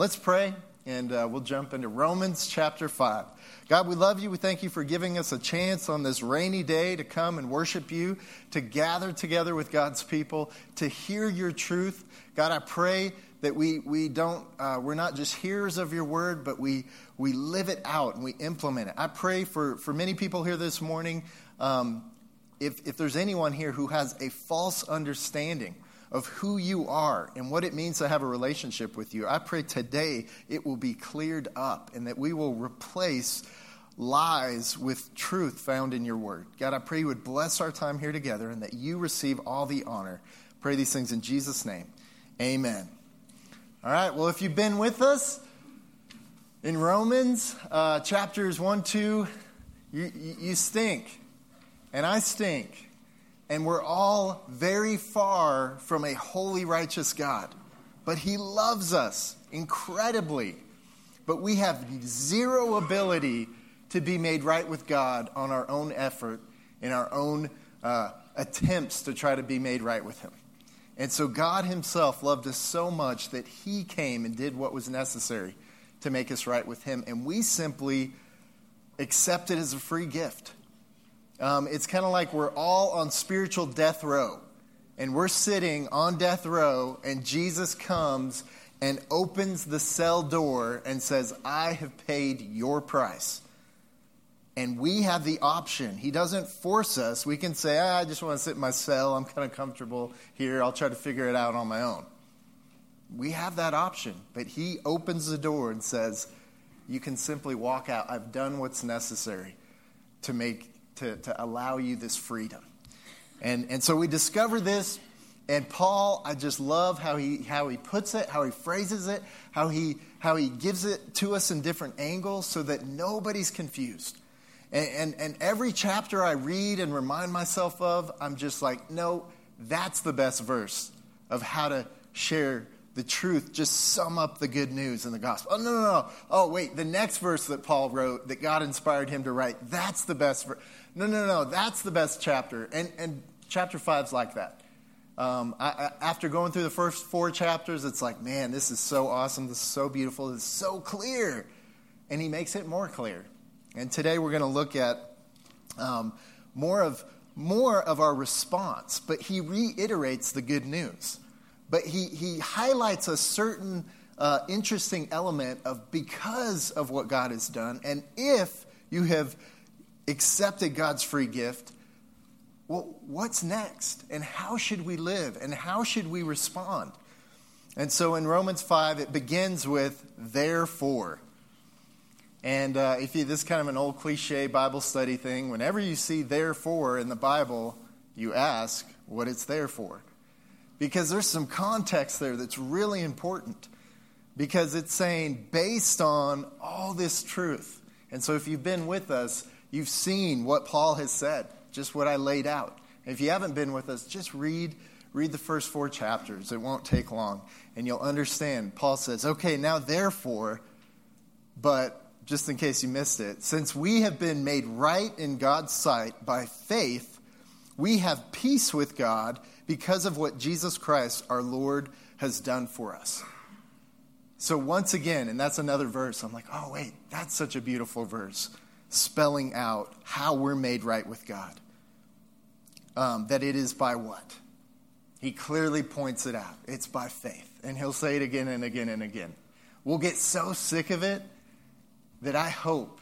let's pray, and uh, we'll jump into Romans chapter 5. God, we love you. We thank you for giving us a chance on this rainy day to come and worship you, to gather together with God's people, to hear your truth. God, I pray that we, we don't, uh, we're not just hearers of your word, but we, we live it out and we implement it. I pray for, for many people here this morning, um, if, if there's anyone here who has a false understanding of who you are and what it means to have a relationship with you. I pray today it will be cleared up and that we will replace lies with truth found in your word. God, I pray you would bless our time here together and that you receive all the honor. Pray these things in Jesus' name. Amen. All right, well, if you've been with us in Romans uh, chapters 1, 2, you, you stink, and I stink and we're all very far from a holy, righteous God. But He loves us incredibly. But we have zero ability to be made right with God on our own effort, in our own uh, attempts to try to be made right with Him. And so God Himself loved us so much that He came and did what was necessary to make us right with Him. And we simply accept it as a free gift. Um, it's kind of like we're all on spiritual death row. And we're sitting on death row, and Jesus comes and opens the cell door and says, I have paid your price. And we have the option. He doesn't force us. We can say, ah, I just want to sit in my cell. I'm kind of comfortable here. I'll try to figure it out on my own. We have that option. But He opens the door and says, You can simply walk out. I've done what's necessary to make to, to allow you this freedom. And, and so we discover this, and Paul, I just love how he, how he puts it, how he phrases it, how he, how he gives it to us in different angles so that nobody's confused. And, and, and every chapter I read and remind myself of, I'm just like, no, that's the best verse of how to share the truth, just sum up the good news in the gospel. Oh, no, no, no. Oh, wait, the next verse that Paul wrote, that God inspired him to write, that's the best verse. No, no, no, that's the best chapter. And, and chapter five's like that. Um, I, I, after going through the first four chapters, it's like, man, this is so awesome. This is so beautiful. Is so clear. And he makes it more clear. And today we're going to look at um, more, of, more of our response, but he reiterates the good news. But he, he highlights a certain uh, interesting element of because of what God has done. And if you have accepted God's free gift, well, what's next? And how should we live? And how should we respond? And so in Romans 5, it begins with therefore. And uh, if you, this is kind of an old cliche Bible study thing, whenever you see therefore in the Bible, you ask what it's there for. Because there's some context there that's really important. Because it's saying, based on all this truth. And so if you've been with us, You've seen what Paul has said, just what I laid out. If you haven't been with us, just read read the first four chapters. It won't take long, and you'll understand. Paul says, "Okay, now therefore, but just in case you missed it, since we have been made right in God's sight by faith, we have peace with God because of what Jesus Christ, our Lord, has done for us." So once again, and that's another verse. I'm like, "Oh, wait, that's such a beautiful verse." Spelling out how we're made right with God. Um, that it is by what? He clearly points it out. It's by faith. And he'll say it again and again and again. We'll get so sick of it that I hope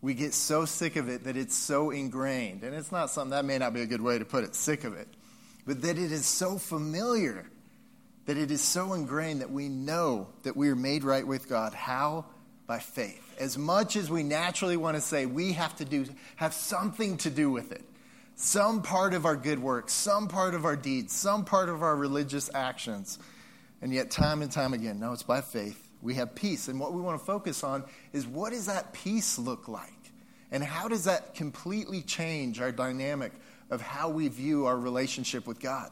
we get so sick of it that it's so ingrained. And it's not something, that may not be a good way to put it, sick of it, but that it is so familiar, that it is so ingrained that we know that we are made right with God. How? By faith. As much as we naturally want to say we have to do have something to do with it some part of our good works, some part of our deeds some part of our religious actions and yet time and time again no it's by faith we have peace. And what we want to focus on is what does that peace look like? And how does that completely change our dynamic of how we view our relationship with god?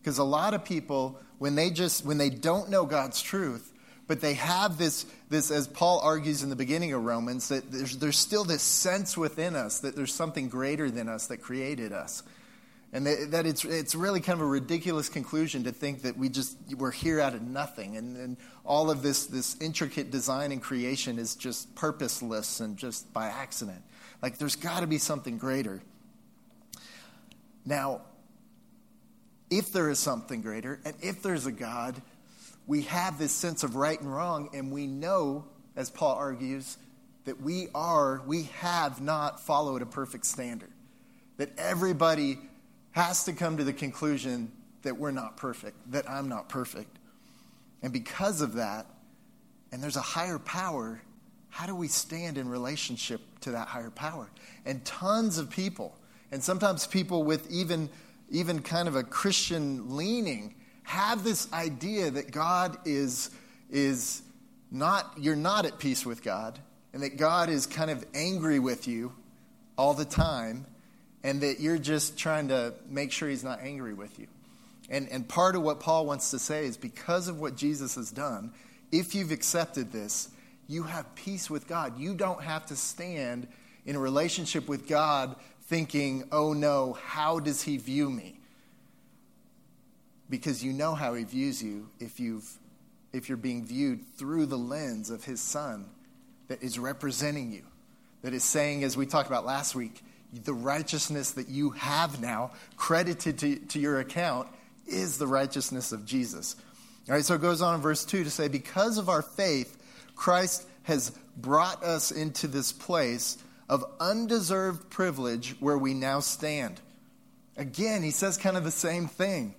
Because a lot of people when they just when they don't know god's truth but they have this, this, as Paul argues in the beginning of Romans, that there's, there's still this sense within us that there's something greater than us that created us. And that it's, it's really kind of a ridiculous conclusion to think that we just, we're here out of nothing. And, and all of this, this intricate design and creation is just purposeless and just by accident. Like there's got to be something greater. Now, if there is something greater, and if there's a God, we have this sense of right and wrong, and we know, as Paul argues, that we are, we have not followed a perfect standard. That everybody has to come to the conclusion that we're not perfect, that I'm not perfect. And because of that, and there's a higher power, how do we stand in relationship to that higher power? And tons of people, and sometimes people with even, even kind of a Christian leaning, have this idea that God is, is not, you're not at peace with God, and that God is kind of angry with you all the time, and that you're just trying to make sure he's not angry with you. And, and part of what Paul wants to say is because of what Jesus has done, if you've accepted this, you have peace with God. You don't have to stand in a relationship with God thinking, oh no, how does he view me? Because you know how he views you if, you've, if you're being viewed through the lens of his son that is representing you, that is saying, as we talked about last week, the righteousness that you have now credited to, to your account is the righteousness of Jesus. All right, so it goes on in verse 2 to say, Because of our faith, Christ has brought us into this place of undeserved privilege where we now stand. Again, he says kind of the same thing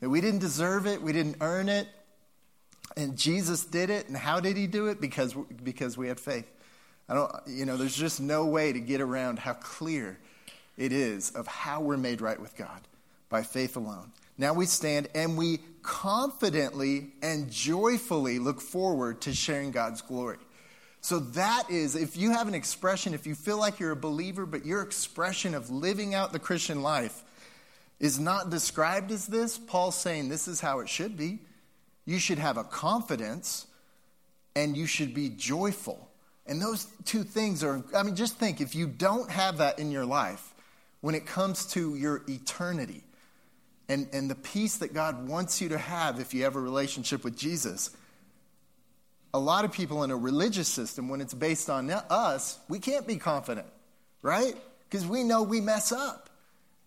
that we didn't deserve it, we didn't earn it, and Jesus did it. And how did he do it? Because, because we had faith. I don't, you know, there's just no way to get around how clear it is of how we're made right with God by faith alone. Now we stand and we confidently and joyfully look forward to sharing God's glory. So that is, if you have an expression, if you feel like you're a believer, but your expression of living out the Christian life is not described as this, Paul's saying this is how it should be. You should have a confidence and you should be joyful. And those two things are, I mean, just think if you don't have that in your life, when it comes to your eternity and, and the peace that God wants you to have if you have a relationship with Jesus, a lot of people in a religious system, when it's based on us, we can't be confident, right? Because we know we mess up.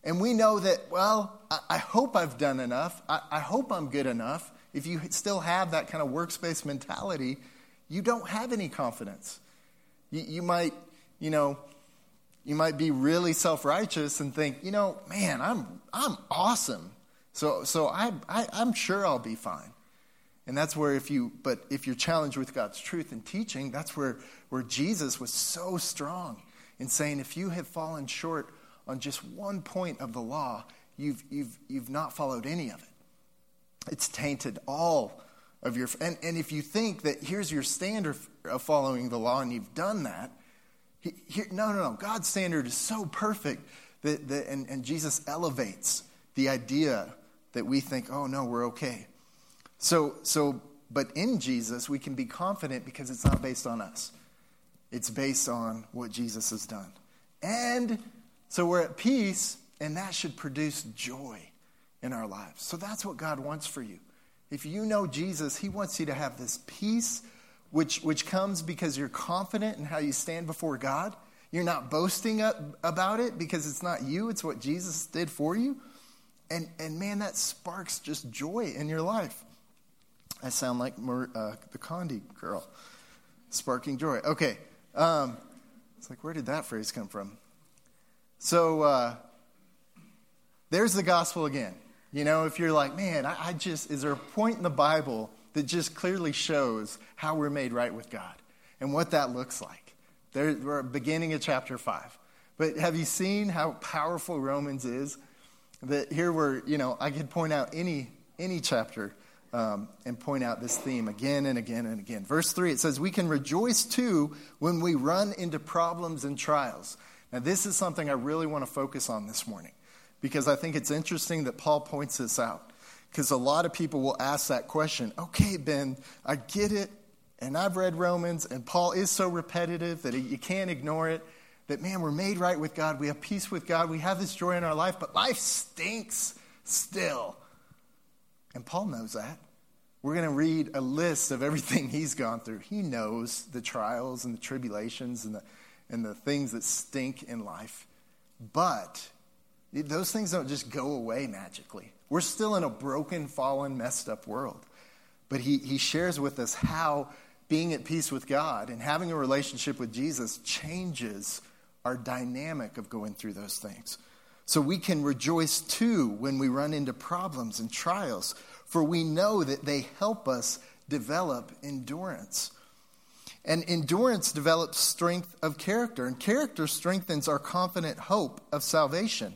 And we know that, well, I, hope I've done enough. I, hope I'm good enough. If you still have that kind of works-based mentality, you don't have any confidence. You, you might, you know, you might be really self-righteous and think, you know, man, I'm, I'm awesome. So, so I, I, I'm sure I'll be fine. And that's where if you, but if you're challenged with God's truth and teaching, that's where, where Jesus was so strong in saying, if you have fallen short on just one point of the law, you've, you've, you've not followed any of it. It's tainted all of your, and, and if you think that here's your standard of following the law and you've done that, no, no, no. God's standard is so perfect that, that and, and Jesus elevates the idea that we think, oh no, we're okay. So, so, but in Jesus, we can be confident because it's not based on us. It's based on what Jesus has done. And so we're at peace, and that should produce joy in our lives. So that's what God wants for you. If you know Jesus, He wants you to have this peace, which, which comes because you're confident in how you stand before God. You're not boasting up about it because it's not you, it's what Jesus did for you. And, and man, that sparks just joy in your life. I sound like uh, the Kondo girl, sparking joy. Okay. Um, it's like, where did that phrase come from? So uh, there's the gospel again. You know, if you're like, man, I, I just, is there a point in the Bible that just clearly shows how we're made right with God and what that looks like? There, we're beginning of chapter 5. But have you seen how powerful Romans is? That here we're, you know, I could point out any, any chapter um, and point out this theme again and again and again. Verse 3, it says, We can rejoice too when we run into problems and trials. Now, this is something I really want to focus on this morning because I think it's interesting that Paul points this out. Because a lot of people will ask that question okay, Ben, I get it, and I've read Romans, and Paul is so repetitive that you can't ignore it. that, man, we're made right with God. We have peace with God. We have this joy in our life, but life stinks still. And Paul knows that. We're going to read a list of everything he's gone through. He knows the trials and the tribulations and the, and the things that stink in life. But those things don't just go away magically. We're still in a broken, fallen, messed up world. But he, he shares with us how being at peace with God and having a relationship with Jesus changes our dynamic of going through those things. So we can rejoice too when we run into problems and trials, for we know that they help us develop endurance. And endurance develops strength of character, and character strengthens our confident hope of salvation.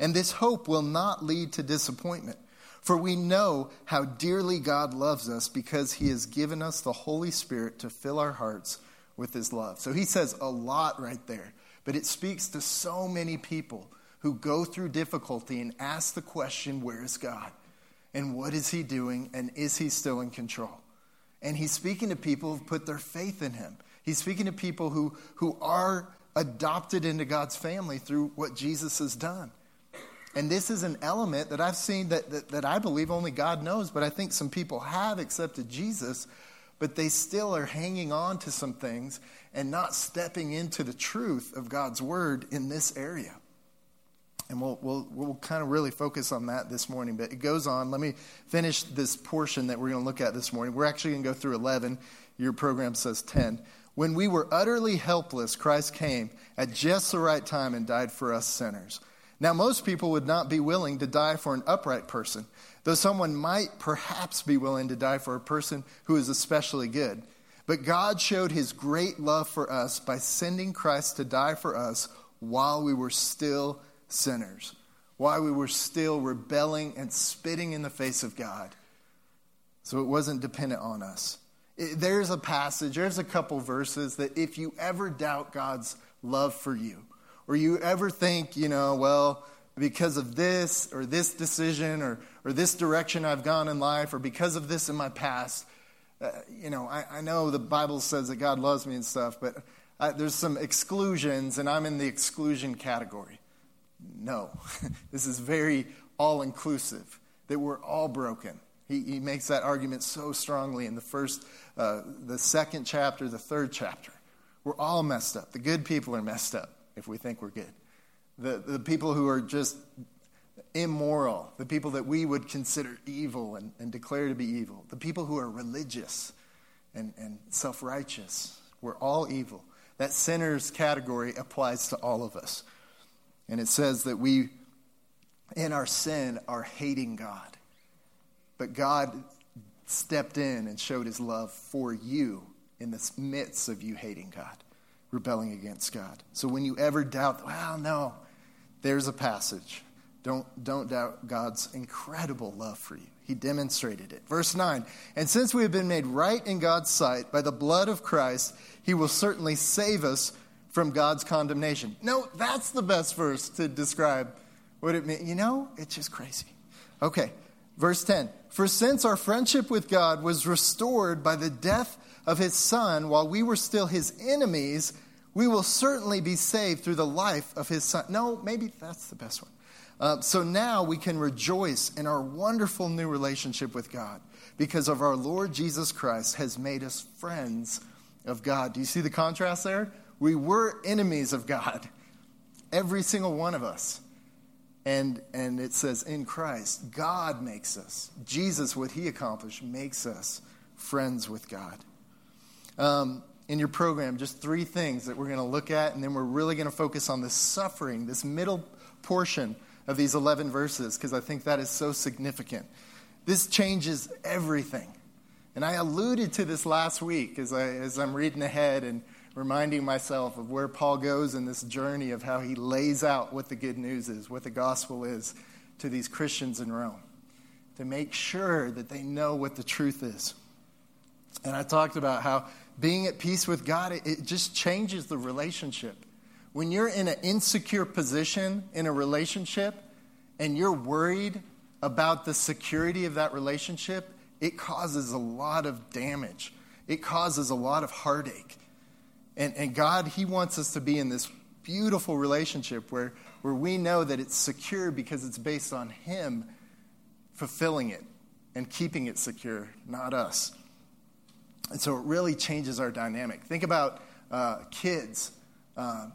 And this hope will not lead to disappointment. For we know how dearly God loves us because he has given us the Holy Spirit to fill our hearts with his love. So he says a lot right there, but it speaks to so many people who go through difficulty and ask the question, Where is God? And what is he doing? And is he still in control? And he's speaking to people who've put their faith in him. He's speaking to people who, who are adopted into God's family through what Jesus has done. And this is an element that I've seen that, that, that, I believe only God knows, but I think some people have accepted Jesus, but they still are hanging on to some things and not stepping into the truth of God's word in this area. And we'll, we'll, we'll kind of really focus on that this morning, but it goes on. Let me finish this portion that we're going to look at this morning. We're actually going to go through 11. Your program says 10. When we were utterly helpless, Christ came at just the right time and died for us sinners. Now, most people would not be willing to die for an upright person, though someone might perhaps be willing to die for a person who is especially good. But God showed his great love for us by sending Christ to die for us while we were still sinners, while we were still rebelling and spitting in the face of God. So it wasn't dependent on us. there's a passage, there's a couple verses that if you ever doubt God's love for you, or you ever think, you know, well, because of this or this decision or, or this direction I've gone in life or because of this in my past, uh, you know, I, I, know the Bible says that God loves me and stuff, but I, there's some exclusions and I'm in the exclusion category. No, this is very all inclusive, that we're all broken. He, he, makes that argument so strongly in the first, uh, the second chapter, the third chapter. We're all messed up. The good people are messed up if we think we're good. The, the people who are just immoral, the people that we would consider evil and, and declare to be evil, the people who are religious and, and self righteous, we're all evil. That sinners category applies to all of us. And it says that we, in our sin, are hating God. But God stepped in and showed his love for you in the midst of you hating God rebelling against God. So when you ever doubt, well, no, there's a passage. Don't, don't doubt God's incredible love for you. He demonstrated it. Verse 9 And since we have been made right in God's sight by the blood of Christ, he will certainly save us from God's condemnation. No, that's the best verse to describe what it means. You know, it's just crazy. Okay, verse 10 For since our friendship with God was restored by the death of his son while we were still his enemies, we will certainly be saved through the life of his son. No, maybe that's the best one. Uh, so now we can rejoice in our wonderful new relationship with God because of our Lord Jesus Christ has made us friends of God. Do you see the contrast there? We were enemies of God, every single one of us. And, and it says, in Christ, God makes us. Jesus, what he accomplished, makes us friends with God um, in your program just three things that we're going to look at, and then we're really going to focus on the suffering, this middle portion of these 11 verses, because I think that is so significant. This changes everything. And I alluded to this last week as, I, as I'm reading ahead and reminding myself of where Paul goes in this journey of how he lays out what the good news is, what the gospel is to these Christians in Rome, to make sure that they know what the truth is. And I talked about how being at peace with God, it, it just changes the relationship. When you're in an insecure position in a relationship and you're worried about the security of that relationship, it causes a lot of damage. It causes a lot of heartache. And, and God, He wants us to be in this beautiful relationship where, where we know that it's secure because it's based on Him fulfilling it and keeping it secure, not us. And so it really changes our dynamic. Think about uh, kids. Uh,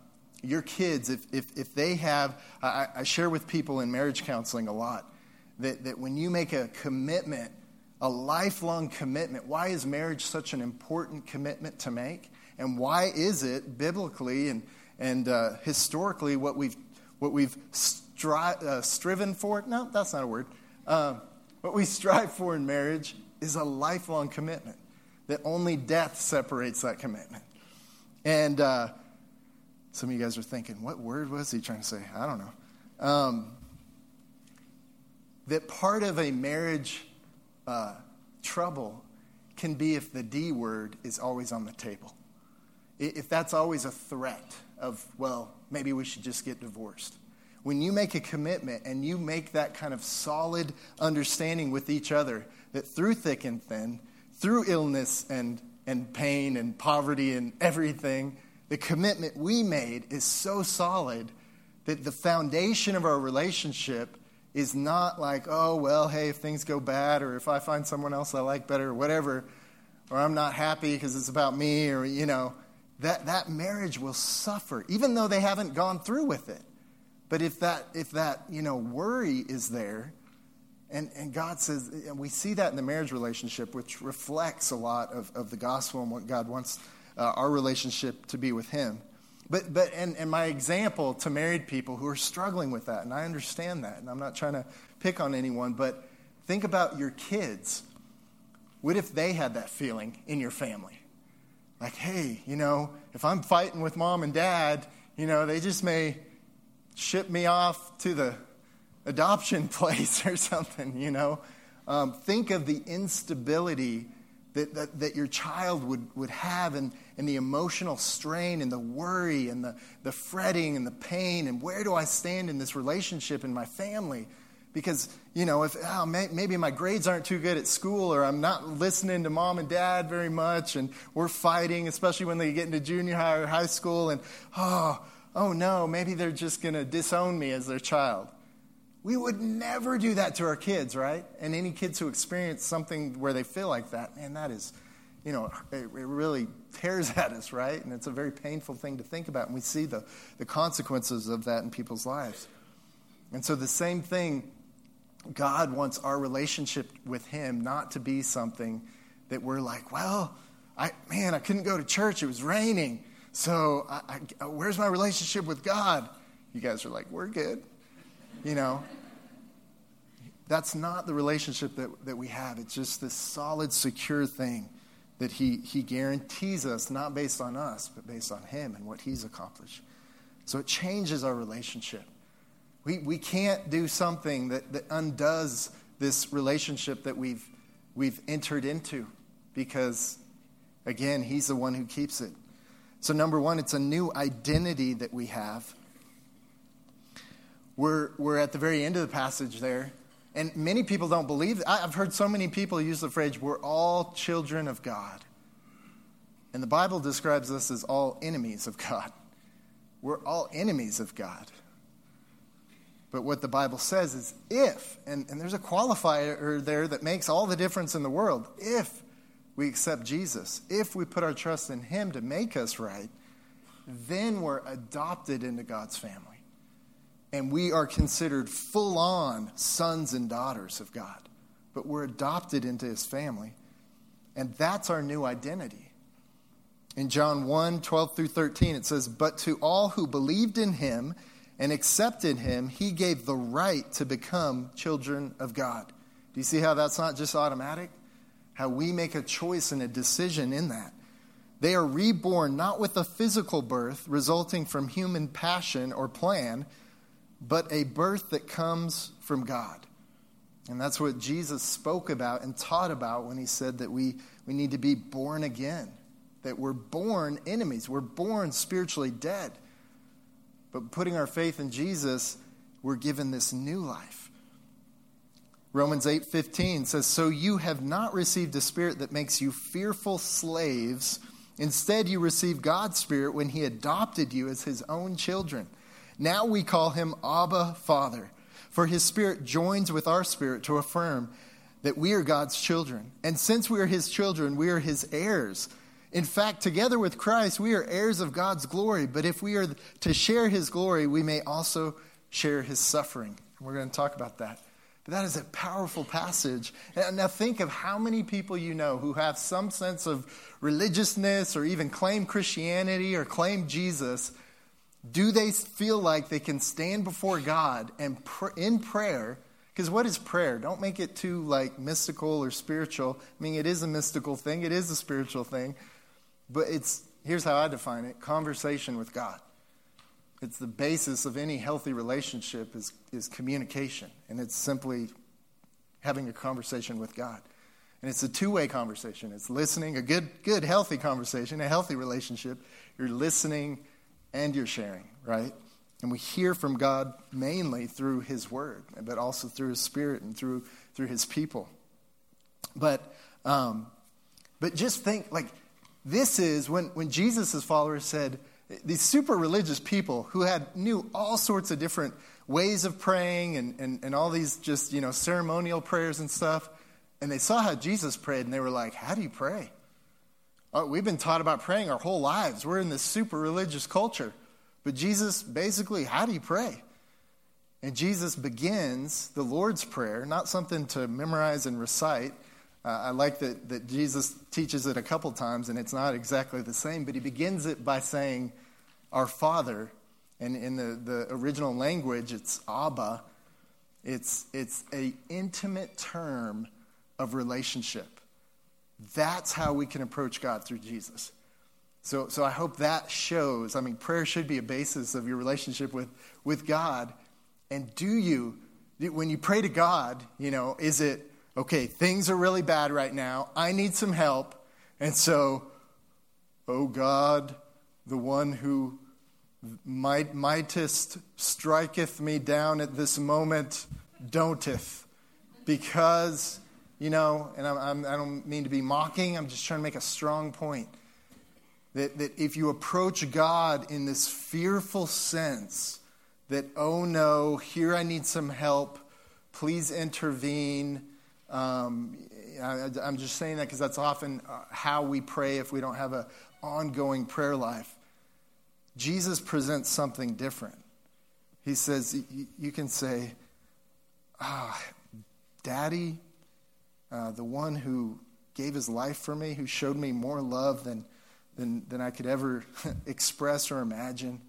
your kids, if, if, if they have, I, I share with people in marriage counseling a lot that, that when you make a commitment, a lifelong commitment, why is marriage such an important commitment to make? And why is it biblically and, and uh, historically what we've, what we've stri- uh, striven for? No, that's not a word. Uh, what we strive for in marriage is a lifelong commitment, that only death separates that commitment. And uh, some of you guys are thinking, what word was he trying to say? I don't know. Um, that part of a marriage uh, trouble can be if the D word is always on the table. If that's always a threat of, well, maybe we should just get divorced. When you make a commitment and you make that kind of solid understanding with each other that through thick and thin, through illness and, and pain and poverty and everything, the commitment we made is so solid that the foundation of our relationship is not like, oh, well, hey, if things go bad, or if I find someone else I like better, or whatever, or I'm not happy because it's about me, or, you know, that, that marriage will suffer, even though they haven't gone through with it. But if that, if that you know, worry is there, and, and God says, and we see that in the marriage relationship, which reflects a lot of, of the gospel and what God wants uh, our relationship to be with Him. But, but and, and my example to married people who are struggling with that, and I understand that, and I'm not trying to pick on anyone, but think about your kids. What if they had that feeling in your family? Like, hey, you know, if I'm fighting with mom and dad, you know, they just may ship me off to the adoption place or something, you know. Um, think of the instability that, that, that your child would, would have and, and the emotional strain and the worry and the, the fretting and the pain and where do I stand in this relationship in my family? Because, you know, if oh, may, maybe my grades aren't too good at school or I'm not listening to mom and dad very much and we're fighting, especially when they get into junior high or high school, and oh, oh no, maybe they're just going to disown me as their child. We would never do that to our kids, right? And any kids who experience something where they feel like that, man, that is, you know, it, it really tears at us, right? And it's a very painful thing to think about. And we see the, the consequences of that in people's lives. And so the same thing, God wants our relationship with Him not to be something that we're like, well, I, man, I couldn't go to church. It was raining. So I, I, where's my relationship with God? You guys are like, we're good. You know, that's not the relationship that, that we have. It's just this solid, secure thing that he, he guarantees us, not based on us, but based on Him and what He's accomplished. So it changes our relationship. We, we can't do something that, that undoes this relationship that we've, we've entered into because, again, He's the one who keeps it. So, number one, it's a new identity that we have. We're, we're at the very end of the passage there. And many people don't believe. I've heard so many people use the phrase, we're all children of God. And the Bible describes us as all enemies of God. We're all enemies of God. But what the Bible says is if, and, and there's a qualifier there that makes all the difference in the world, if we accept Jesus, if we put our trust in Him to make us right, then we're adopted into God's family and we are considered full on sons and daughters of God. But we're adopted into his family. And that's our new identity. In John 1 12 through 13, it says, But to all who believed in him and accepted him, he gave the right to become children of God. Do you see how that's not just automatic? How we make a choice and a decision in that. They are reborn not with a physical birth resulting from human passion or plan but a birth that comes from God. And that's what Jesus spoke about and taught about when he said that we, we need to be born again, that we're born enemies, we're born spiritually dead. But putting our faith in Jesus, we're given this new life. Romans 8:15 says, "So you have not received a spirit that makes you fearful slaves Instead, you received God's Spirit when He adopted you as His own children. Now we call Him Abba, Father. For His Spirit joins with our spirit to affirm that we are God's children. And since we are His children, we are His heirs. In fact, together with Christ, we are heirs of God's glory. But if we are to share His glory, we may also share His suffering. We're going to talk about that. But that is a powerful passage. Now, think of how many people you know who have some sense of religiousness or even claim Christianity or claim Jesus. Do they feel like they can stand before God and pr- in prayer? Because what is prayer? Don't make it too like mystical or spiritual. I mean, it is a mystical thing, it is a spiritual thing. But it's, here's how I define it conversation with God. It's the basis of any healthy relationship is, is communication. And it's simply having a conversation with God. And it's a two-way conversation. It's listening, a good, good, healthy conversation, a healthy relationship. You're listening and you're sharing, right? And we hear from God mainly through His Word, but also through His Spirit and through through His people. But um, but just think like this is when when Jesus' followers said, these super religious people who had knew all sorts of different ways of praying and, and, and all these just you know ceremonial prayers and stuff and they saw how jesus prayed and they were like how do you pray? Oh, we've been taught about praying our whole lives. We're in this super religious culture. But jesus basically how do you pray? And jesus begins the lord's prayer not something to memorize and recite uh, I like that, that Jesus teaches it a couple times, and it's not exactly the same, but he begins it by saying, Our Father. And in the, the original language, it's Abba. It's, it's an intimate term of relationship. That's how we can approach God through Jesus. So, so I hope that shows. I mean, prayer should be a basis of your relationship with, with God. And do you, when you pray to God, you know, is it, okay, things are really bad right now. I need some help. And so, oh God, the one who might, mightest striketh me down at this moment, don'teth. Because, you know, and I'm, I'm, I do not mean to be mocking, I'm just trying to make a strong point. That, that if you approach God in this fearful sense, that, oh no, here I need some help, please intervene um, I, am just saying that because that's often uh, how we pray if we don't have an ongoing prayer life. Jesus presents something different. He says, You can say, Ah, Daddy, uh, the one who gave his life for me, who showed me more love than, than, than I could ever express or imagine,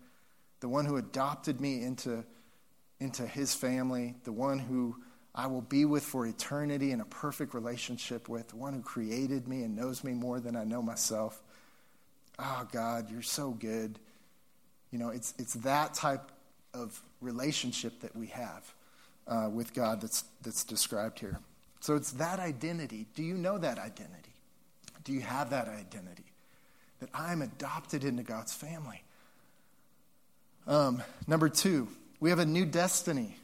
the one who adopted me into, into his family, the one who I will be with for eternity in a perfect relationship with, one who created me and knows me more than I know myself. Oh, God, you're so good. You know, it's, it's that type of relationship that we have uh, with God that's, that's described here. So it's that identity. Do you know that identity? Do you have that identity? That I'm adopted into God's family. Um, number two, we have a new destiny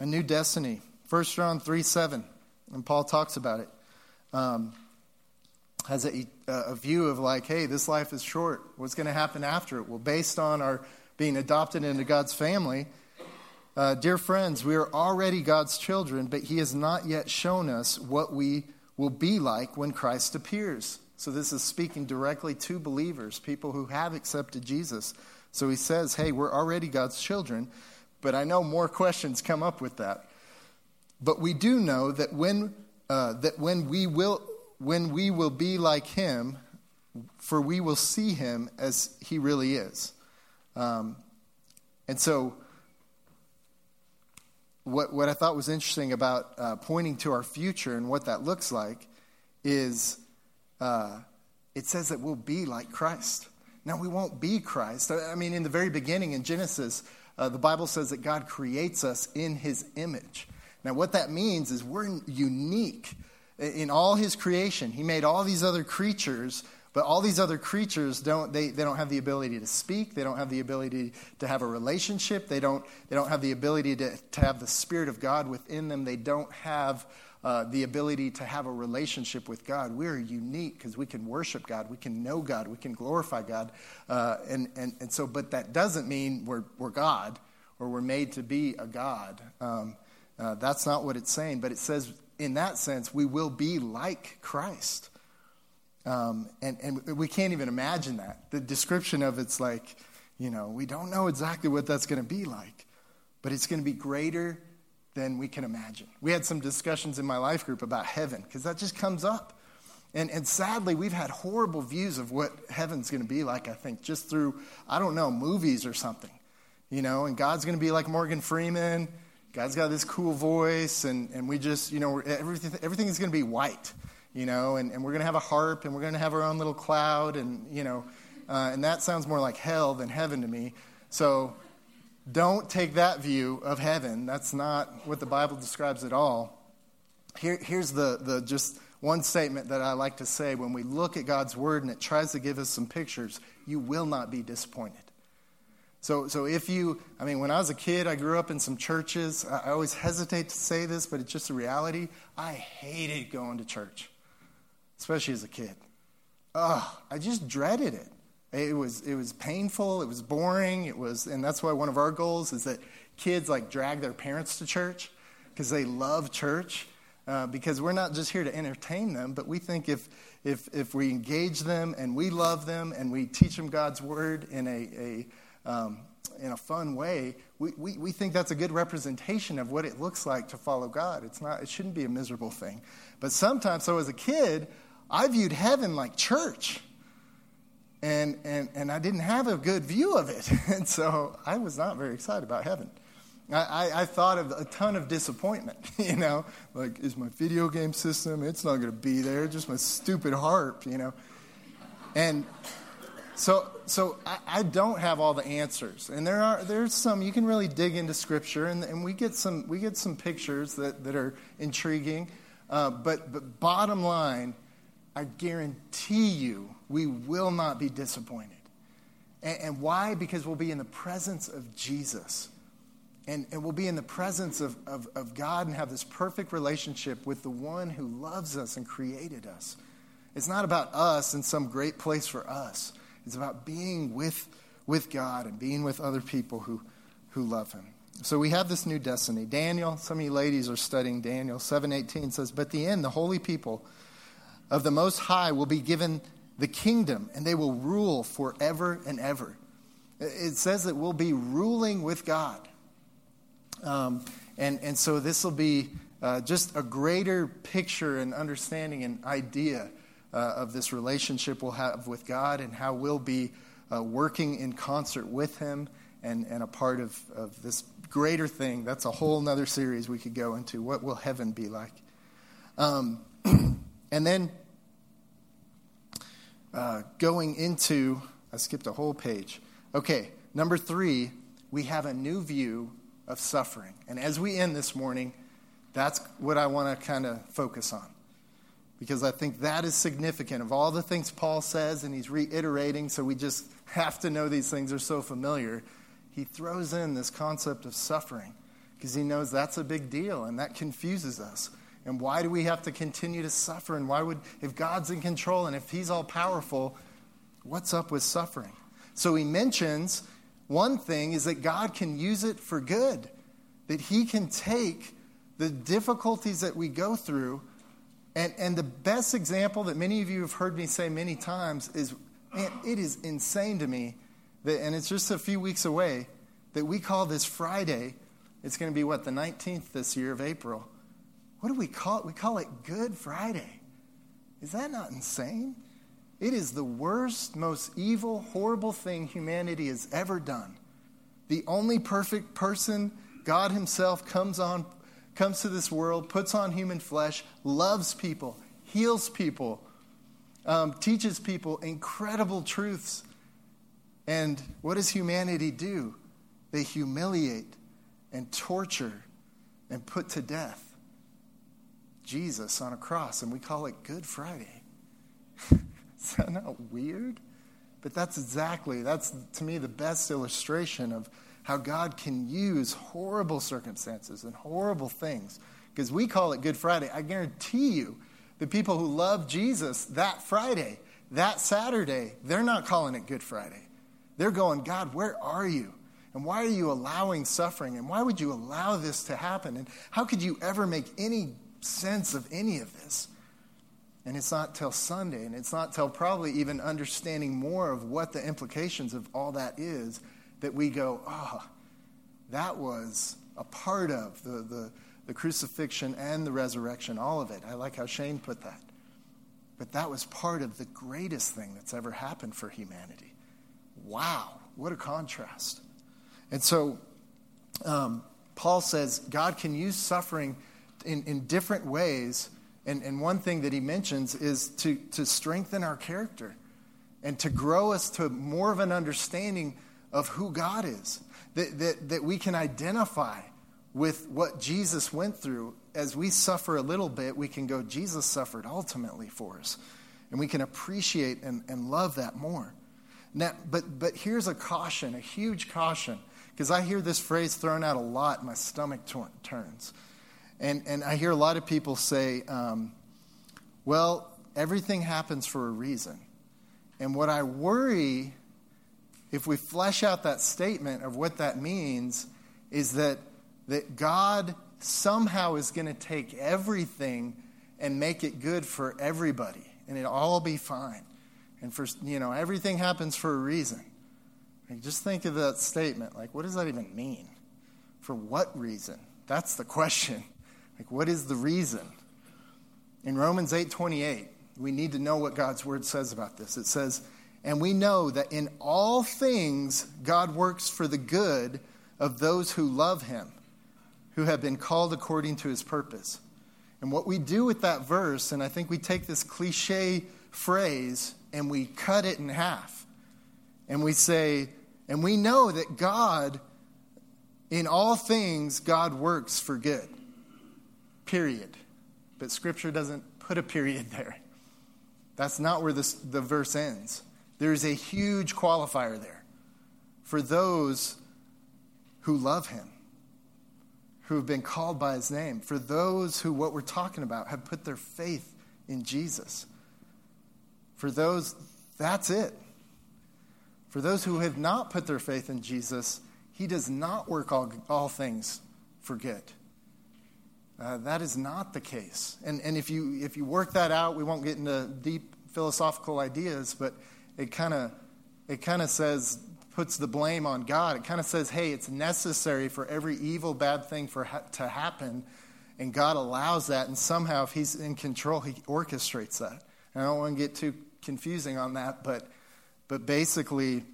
a new destiny. 1 John 3 7, and Paul talks about it, um, has a, a view of like, hey, this life is short. What's going to happen after it? Well, based on our being adopted into God's family, uh, dear friends, we are already God's children, but He has not yet shown us what we will be like when Christ appears. So, this is speaking directly to believers, people who have accepted Jesus. So, He says, hey, we're already God's children, but I know more questions come up with that. But we do know that when, uh, that when, we will, when we will be like him, for we will see him as he really is. Um, and so, what, what I thought was interesting about uh, pointing to our future and what that looks like is uh, it says that we'll be like Christ. Now, we won't be Christ. I mean, in the very beginning in Genesis, uh, the Bible says that God creates us in his image. Now, what that means is we're unique in all his creation. He made all these other creatures, but all these other creatures don't, they, they don't have the ability to speak. They don't have the ability to have a relationship. They don't, they don't have the ability to, to have the Spirit of God within them. They don't have uh, the ability to have a relationship with God. We are unique because we can worship God, we can know God, we can glorify God. Uh, and, and, and so, but that doesn't mean we're, we're God or we're made to be a God. Um, uh, that's not what it's saying, but it says in that sense, we will be like Christ. Um, and, and we can't even imagine that. The description of it's like, you know, we don't know exactly what that's going to be like, but it's going to be greater than we can imagine. We had some discussions in my life group about heaven because that just comes up. And, and sadly, we've had horrible views of what heaven's going to be like, I think, just through, I don't know, movies or something. You know, and God's going to be like Morgan Freeman God's got this cool voice, and, and we just, you know, everything, everything is going to be white, you know, and, and we're going to have a harp, and we're going to have our own little cloud, and, you know, uh, and that sounds more like hell than heaven to me. So don't take that view of heaven. That's not what the Bible describes at all. Here, here's the, the just one statement that I like to say when we look at God's word and it tries to give us some pictures, you will not be disappointed. So, so if you, I mean, when I was a kid, I grew up in some churches. I always hesitate to say this, but it's just a reality. I hated going to church, especially as a kid. Ugh, I just dreaded it. It was, it was painful. It was boring. It was, and that's why one of our goals is that kids like drag their parents to church because they love church. Uh, because we're not just here to entertain them, but we think if, if, if we engage them and we love them and we teach them God's word in a, a um, in a fun way, we, we, we think that's a good representation of what it looks like to follow God. It's not, it shouldn't be a miserable thing. But sometimes, so as a kid, I viewed heaven like church. And, and, and I didn't have a good view of it. And so I was not very excited about heaven. I, I, thought of a ton of disappointment, you know, like, is my video game system? It's not going to be there, just my stupid harp, you know. And so, so I, I, don't have all the answers, and there are there's some you can really dig into Scripture, and, and we get some we get some pictures that, that are intriguing. Uh, but but bottom line, I guarantee you, we will not be disappointed. And, and why? Because we'll be in the presence of Jesus. And, and we'll be in the presence of, of, of God and have this perfect relationship with the one who loves us and created us. It's not about us in some great place for us. It's about being with, with God and being with other people who, who love him. So we have this new destiny. Daniel, some of you ladies are studying Daniel. 718 says, But the end, the holy people of the Most High will be given the kingdom, and they will rule forever and ever. It says that we'll be ruling with God. Um, and, and so this will be uh, just a greater picture and understanding and idea uh, of this relationship we'll have with God and how we'll be uh, working in concert with Him and, and a part of, of this greater thing. That's a whole other series we could go into. What will heaven be like? Um, and then uh, going into, I skipped a whole page. Okay, number three, we have a new view of suffering. And as we end this morning, that's what I want to kind of focus on because I think that is significant. Of all the things Paul says, and he's reiterating, so we just have to know these things are so familiar, he throws in this concept of suffering because he knows that's a big deal and that confuses us. And why do we have to continue to suffer? And why would, if God's in control and if he's all powerful, what's up with suffering? So he mentions one thing is that God can use it for good, that he can take the difficulties that we go through and, and the best example that many of you have heard me say many times is man, it is insane to me that, and it's just a few weeks away, that we call this Friday. It's going to be what, the 19th this year of April. What do we call it? We call it Good Friday. Is that not insane? It is the worst, most evil, horrible thing humanity has ever done. The only perfect person, God Himself, comes on comes to this world, puts on human flesh, loves people, heals people, um, teaches people incredible truths. And what does humanity do? They humiliate and torture and put to death Jesus on a cross, and we call it Good Friday. Is that not weird? But that's exactly, that's to me the best illustration of how God can use horrible circumstances and horrible things Because we call it Good Friday. I guarantee you, the people who love Jesus that Friday, that Saturday, they're not calling it Good Friday. They're going, God, where are you? And why are you allowing suffering? And why would you allow this to happen? And how could you ever make any sense of any of this? And it's not till Sunday, and it's not till probably even understanding more of what the implications of all that is that we go, oh, that was a part of the, the, the crucifixion and the resurrection, all of it. I like how Shane put that. But that was part of the greatest thing that's ever happened for humanity. Wow, what a contrast. And so um, Paul says God can use suffering in, in different ways. And, and one thing that he mentions is to, to strengthen our character and to grow us to more of an understanding of who God is, that, that, that we can identify with what Jesus went through. As we suffer a little bit, we can go, Jesus suffered ultimately for us. And we can appreciate and, and love that more. Now, but, but here's a caution, a huge caution, because I hear this phrase thrown out a lot, my stomach turns. And, and I hear a lot of people say, um, well, everything happens for a reason. And what I worry if we flesh out that statement of what that means, is that, that God somehow is going to take everything and make it good for everybody, and it'll all be fine. And for, you know, everything happens for a reason. Like, just think of that statement. Like, what does that even mean? For what reason? That's the question. Like, what is the reason? In Romans 8 28, we need to know what God's word says about this. It says, and we know that in all things, God works for the good of those who love him, who have been called according to his purpose. And what we do with that verse, and I think we take this cliche phrase and we cut it in half. And we say, and we know that God, in all things, God works for good. Period. But Scripture doesn't put a period there. That's not where this, the verse ends. There's a huge qualifier there for those who love him, who have been called by his name, for those who, what we're talking about, have put their faith in Jesus. For those, that's it. For those who have not put their faith in Jesus, he does not work all, all things for good. Uh, that is not the case. And, and if, you, if you work that out, we won't get into deep philosophical ideas, but it kind of it kind of says puts the blame on God. It kind of says, "Hey, it's necessary for every evil bad thing for ha- to happen." And God allows that, and somehow, if He's in control, He orchestrates that. And I don't want to get too confusing on that, but, but basically,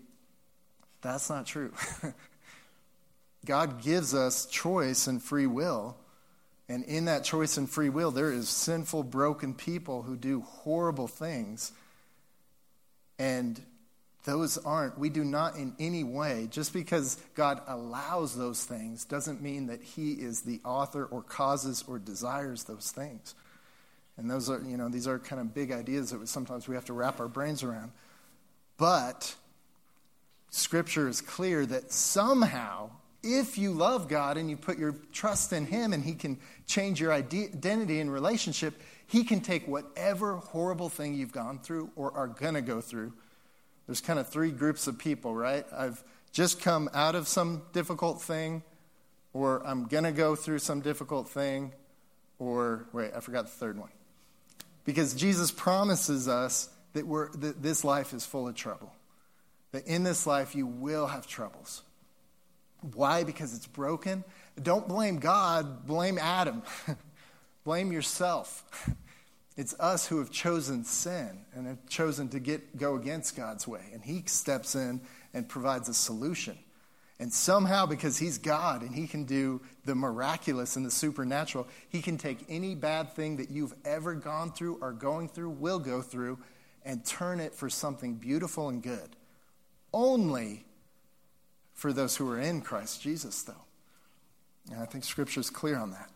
that's not true. God gives us choice and free will. And in that choice and free will, there is sinful, broken people who do horrible things and those aren't, we do not in any way, just because God allows those things doesn't mean that He is the author or causes or desires those things. And those are, you know, these are kind of big ideas that sometimes we have to wrap our brains around. But Scripture is clear that somehow, if you love God and you put your trust in Him and He can change your identity and relationship, he can take whatever horrible thing you've gone through or are going to go through. There's kind of three groups of people, right? I've just come out of some difficult thing, or I'm going to go through some difficult thing, or wait, I forgot the third one. Because Jesus promises us that, we're, that this life is full of trouble, that in this life you will have troubles. Why? Because it's broken. Don't blame God, blame Adam. Blame yourself. It's us who have chosen sin and have chosen to get, go against God's way. And He steps in and provides a solution. And somehow, because He's God and He can do the miraculous and the supernatural, He can take any bad thing that you've ever gone through or going through, will go through, and turn it for something beautiful and good. Only for those who are in Christ Jesus, though. And I think Scripture is clear on that.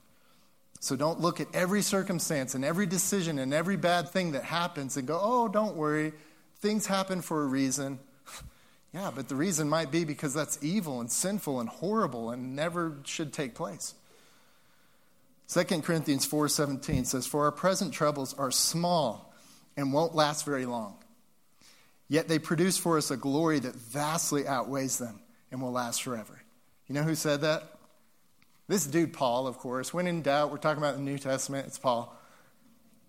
So don't look at every circumstance and every decision and every bad thing that happens and go, oh, don't worry. Things happen for a reason. yeah, but the reason might be because that's evil and sinful and horrible and never should take place. 2 Corinthians 4:17 says, "For our present troubles are small and won't last very long. Yet they produce for us a glory that vastly outweighs them and will last forever." You know who said that? This dude Paul, of course. When in doubt, we're talking about the New Testament, it's Paul.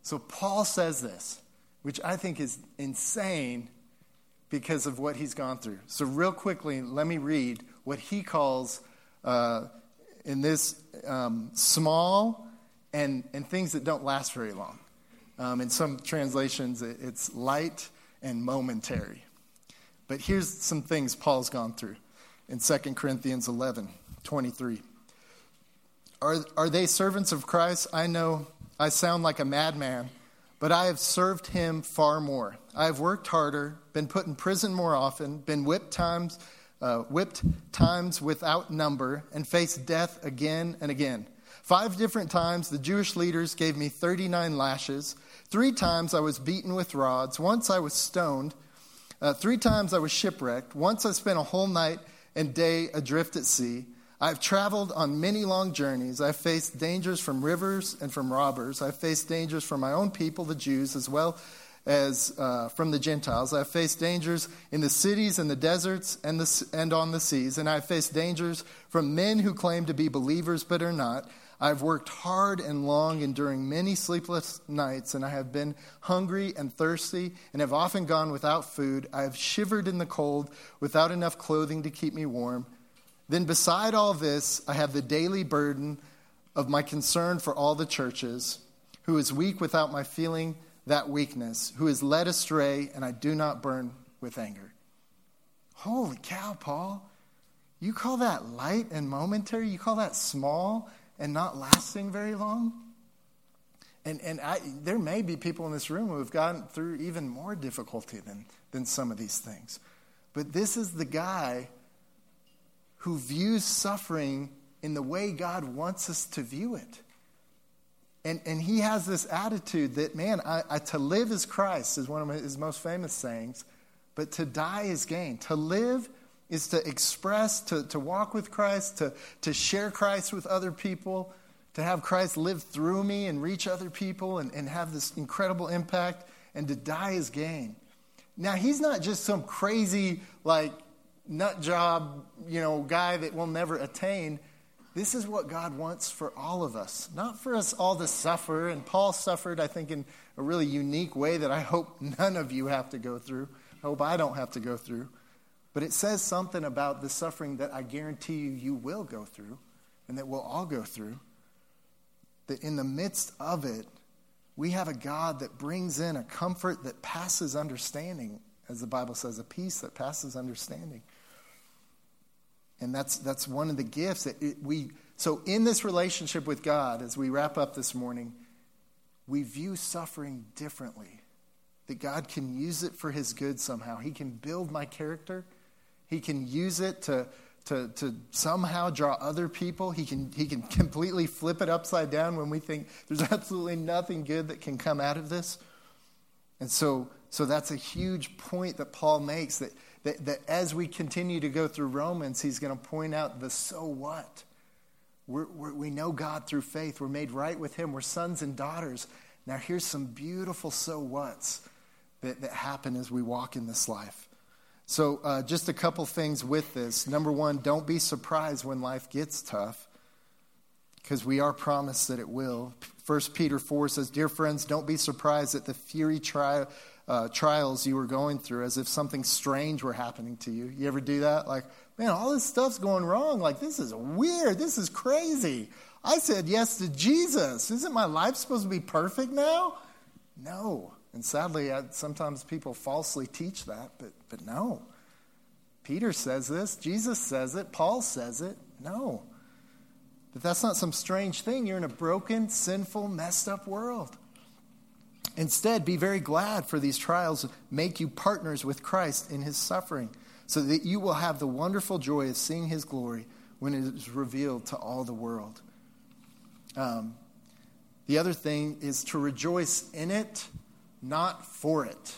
So Paul says this, which I think is insane because of what he's gone through. So, real quickly, let me read what he calls uh, in this um, small and, and things that don't last very long. Um, in some translations, it's light and momentary. But here's some things Paul's gone through in 2 Corinthians 11 23. Are, are they servants of Christ? I know I sound like a madman, but I have served him far more. I have worked harder, been put in prison more often, been whipped times uh, whipped times without number, and faced death again and again. Five different times, the Jewish leaders gave me 39 lashes. Three times, I was beaten with rods. Once, I was stoned. Uh, three times, I was shipwrecked. Once, I spent a whole night and day adrift at sea. I've traveled on many long journeys. I've faced dangers from rivers and from robbers. I've faced dangers from my own people, the Jews, as well as uh, from the Gentiles. I've faced dangers in the cities and the deserts and, the, and on the seas, and I've faced dangers from men who claim to be believers but are not. I've worked hard and long, enduring many sleepless nights, and I have been hungry and thirsty, and have often gone without food. I have shivered in the cold without enough clothing to keep me warm. Then, beside all this, I have the daily burden of my concern for all the churches, who is weak without my feeling that weakness, who is led astray, and I do not burn with anger. Holy cow, Paul. You call that light and momentary? You call that small and not lasting very long? And, and I, there may be people in this room who have gone through even more difficulty than, than some of these things. But this is the guy who views suffering in the way God wants us to view it. And, and he has this attitude that, man, I, I, to live is Christ, is one of his most famous sayings, but to die is gain. To live is to express, to, to walk with Christ, to, to share Christ with other people, to have Christ live through me and reach other people and, and have this incredible impact. And to die is gain. Now, he's not just some crazy, like, nut job, you know, guy that will never attain. This is what God wants for all of us, not for us all to suffer. And Paul suffered, I think, in a really unique way that I hope none of you have to go through. I hope I don't have to go through. But it says something about the suffering that I guarantee you you will go through and that we'll all go through. That in the midst of it, we have a God that brings in a comfort that passes understanding, as the Bible says, a peace that passes understanding. And that's, that's one of the gifts that it, we, so in this relationship with God, as we wrap up this morning, we view suffering differently. That God can use it for his good somehow. He can build my character. He can use it to, to, to somehow draw other people. He can, he can completely flip it upside down when we think there's absolutely nothing good that can come out of this. And so, so that's a huge point that Paul makes that that, that as we continue to go through Romans, he's going to point out the so what. We're, we're, we know God through faith. We're made right with him. We're sons and daughters. Now, here's some beautiful so whats that, that happen as we walk in this life. So, uh, just a couple things with this. Number one, don't be surprised when life gets tough, because we are promised that it will. 1 Peter 4 says, Dear friends, don't be surprised at the fiery trial uh, trials you were going through as if something strange were happening to you. You ever do that? Like, man, all this stuff's going wrong. Like, this is weird. This is crazy. I said yes to Jesus. Isn't my life supposed to be perfect now? No. And sadly, I, sometimes people falsely teach that, but, but no. Peter says this, Jesus says it, Paul says it. No. But that's not some strange thing. You're in a broken, sinful, messed up world. Instead, be very glad for these trials make you partners with Christ in his suffering, so that you will have the wonderful joy of seeing his glory when it is revealed to all the world. Um, the other thing is to rejoice in it, not for it.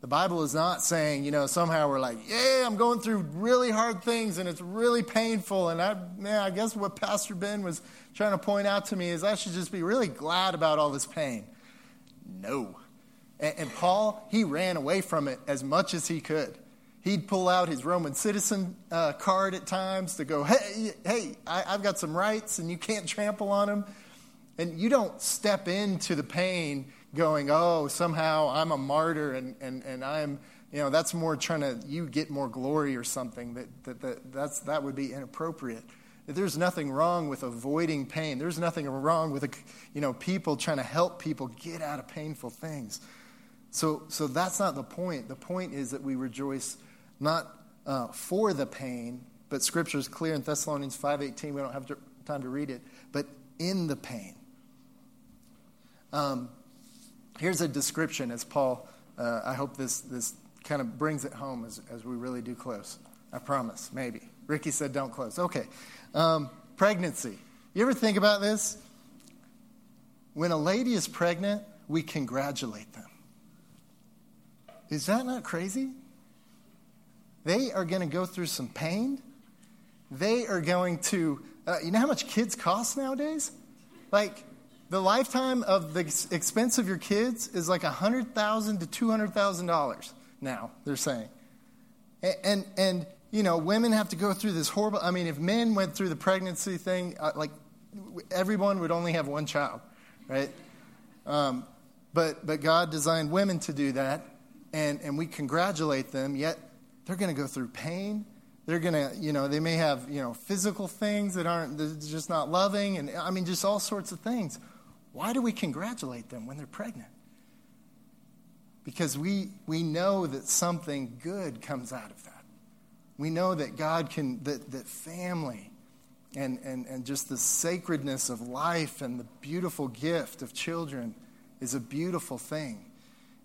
The Bible is not saying, you know, somehow we're like, yeah, I'm going through really hard things and it's really painful. And I, man, I guess what Pastor Ben was trying to point out to me is I should just be really glad about all this pain. No. And, and Paul, he ran away from it as much as he could. He'd pull out his Roman citizen uh, card at times to go, hey, hey, I, I've got some rights and you can't trample on them. And you don't step into the pain going, oh, somehow I'm a martyr and, and, and I'm, you know, that's more trying to, you get more glory or something. That, that, that, that's, that would be inappropriate. There's nothing wrong with avoiding pain. There's nothing wrong with, you know, people trying to help people get out of painful things. So, so that's not the point. The point is that we rejoice not uh, for the pain, but Scripture is clear in Thessalonians 5.18. We don't have time to read it, but in the pain. Um, here's a description as Paul, uh, I hope this, this kind of brings it home as, as we really do close. I promise, maybe. Ricky said don't close. Okay. Um, pregnancy. You ever think about this? When a lady is pregnant, we congratulate them. Is that not crazy? They are going to go through some pain. They are going to, uh, you know how much kids cost nowadays? Like, the lifetime of the expense of your kids is like 100,000 to $200,000 now, they're saying. And, and, and, you know, women have to go through this horrible, I mean, if men went through the pregnancy thing, uh, like, everyone would only have one child, right? Um, but, but God designed women to do that, and, and we congratulate them, yet they're going to go through pain. They're going to, you know, they may have, you know, physical things that aren't, just not loving, and I mean, just all sorts of things. Why do we congratulate them when they're pregnant? Because we, we know that something good comes out of that. We know that God can, that, that family and, and, and just the sacredness of life and the beautiful gift of children is a beautiful thing.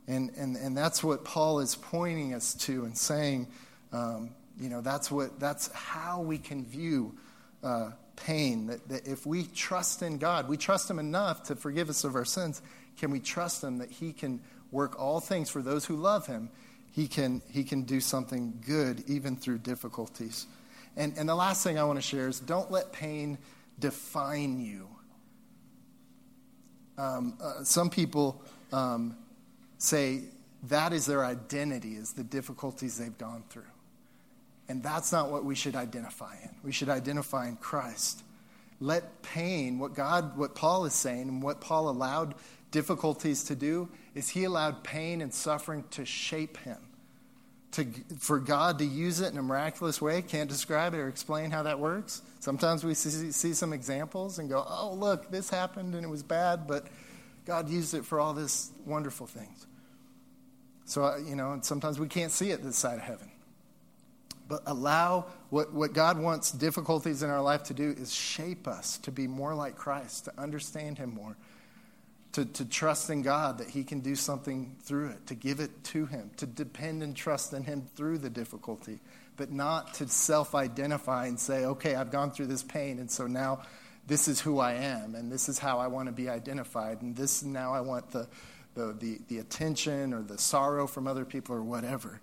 And, and, and that's what Paul is pointing us to and saying, um, you know, that's, what, that's how we can view uh, pain. That, that if we trust in God, we trust Him enough to forgive us of our sins, can we trust Him that He can work all things for those who love Him? He can, he can do something good even through difficulties. And, and the last thing I want to share is don't let pain define you. Um, uh, some people um, say that is their identity, is the difficulties they've gone through. And that's not what we should identify in. We should identify in Christ. Let pain, what God, what Paul is saying, and what Paul allowed difficulties to do, is he allowed pain and suffering to shape him. To, for God to use it in a miraculous way, can't describe it or explain how that works. Sometimes we see, see some examples and go, oh, look, this happened and it was bad, but God used it for all this wonderful things. So, uh, you know, and sometimes we can't see it this side of heaven but allow what, what God wants difficulties in our life to do is shape us to be more like Christ, to understand Him more, to, to trust in God that He can do something through it, to give it to Him, to depend and trust in Him through the difficulty, but not to self identify and say, okay, I've gone through this pain, and so now this is who I am, and this is how I want to be identified, and this now I want the, the, the, the attention or the sorrow from other people or whatever.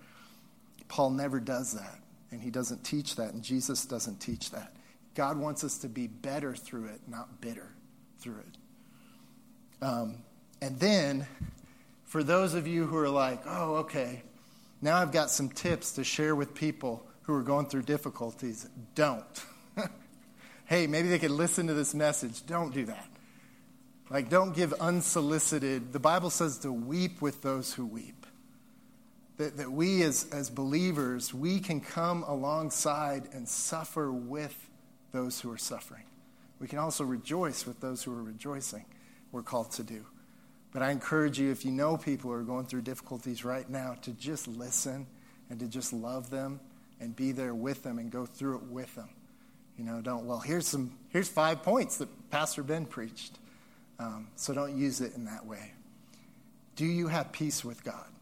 Paul never does that. And he doesn't teach that, and Jesus doesn't teach that. God wants us to be better through it, not bitter through it. Um, and then, for those of you who are like, oh, okay, now I've got some tips to share with people who are going through difficulties, don't. hey, maybe they could listen to this message. Don't do that. Like, don't give unsolicited. The Bible says to weep with those who weep that, that we as, as believers, we can come alongside and suffer with those who are suffering. We can also rejoice with those who are rejoicing, we're called to do. But I encourage you, if you know people who are going through difficulties right now, to just listen and to just love them and be there with them and go through it with them. You know, don't, well, here's some, here's five points that Pastor Ben preached. Um, so don't use it in that way. Do you have peace with God?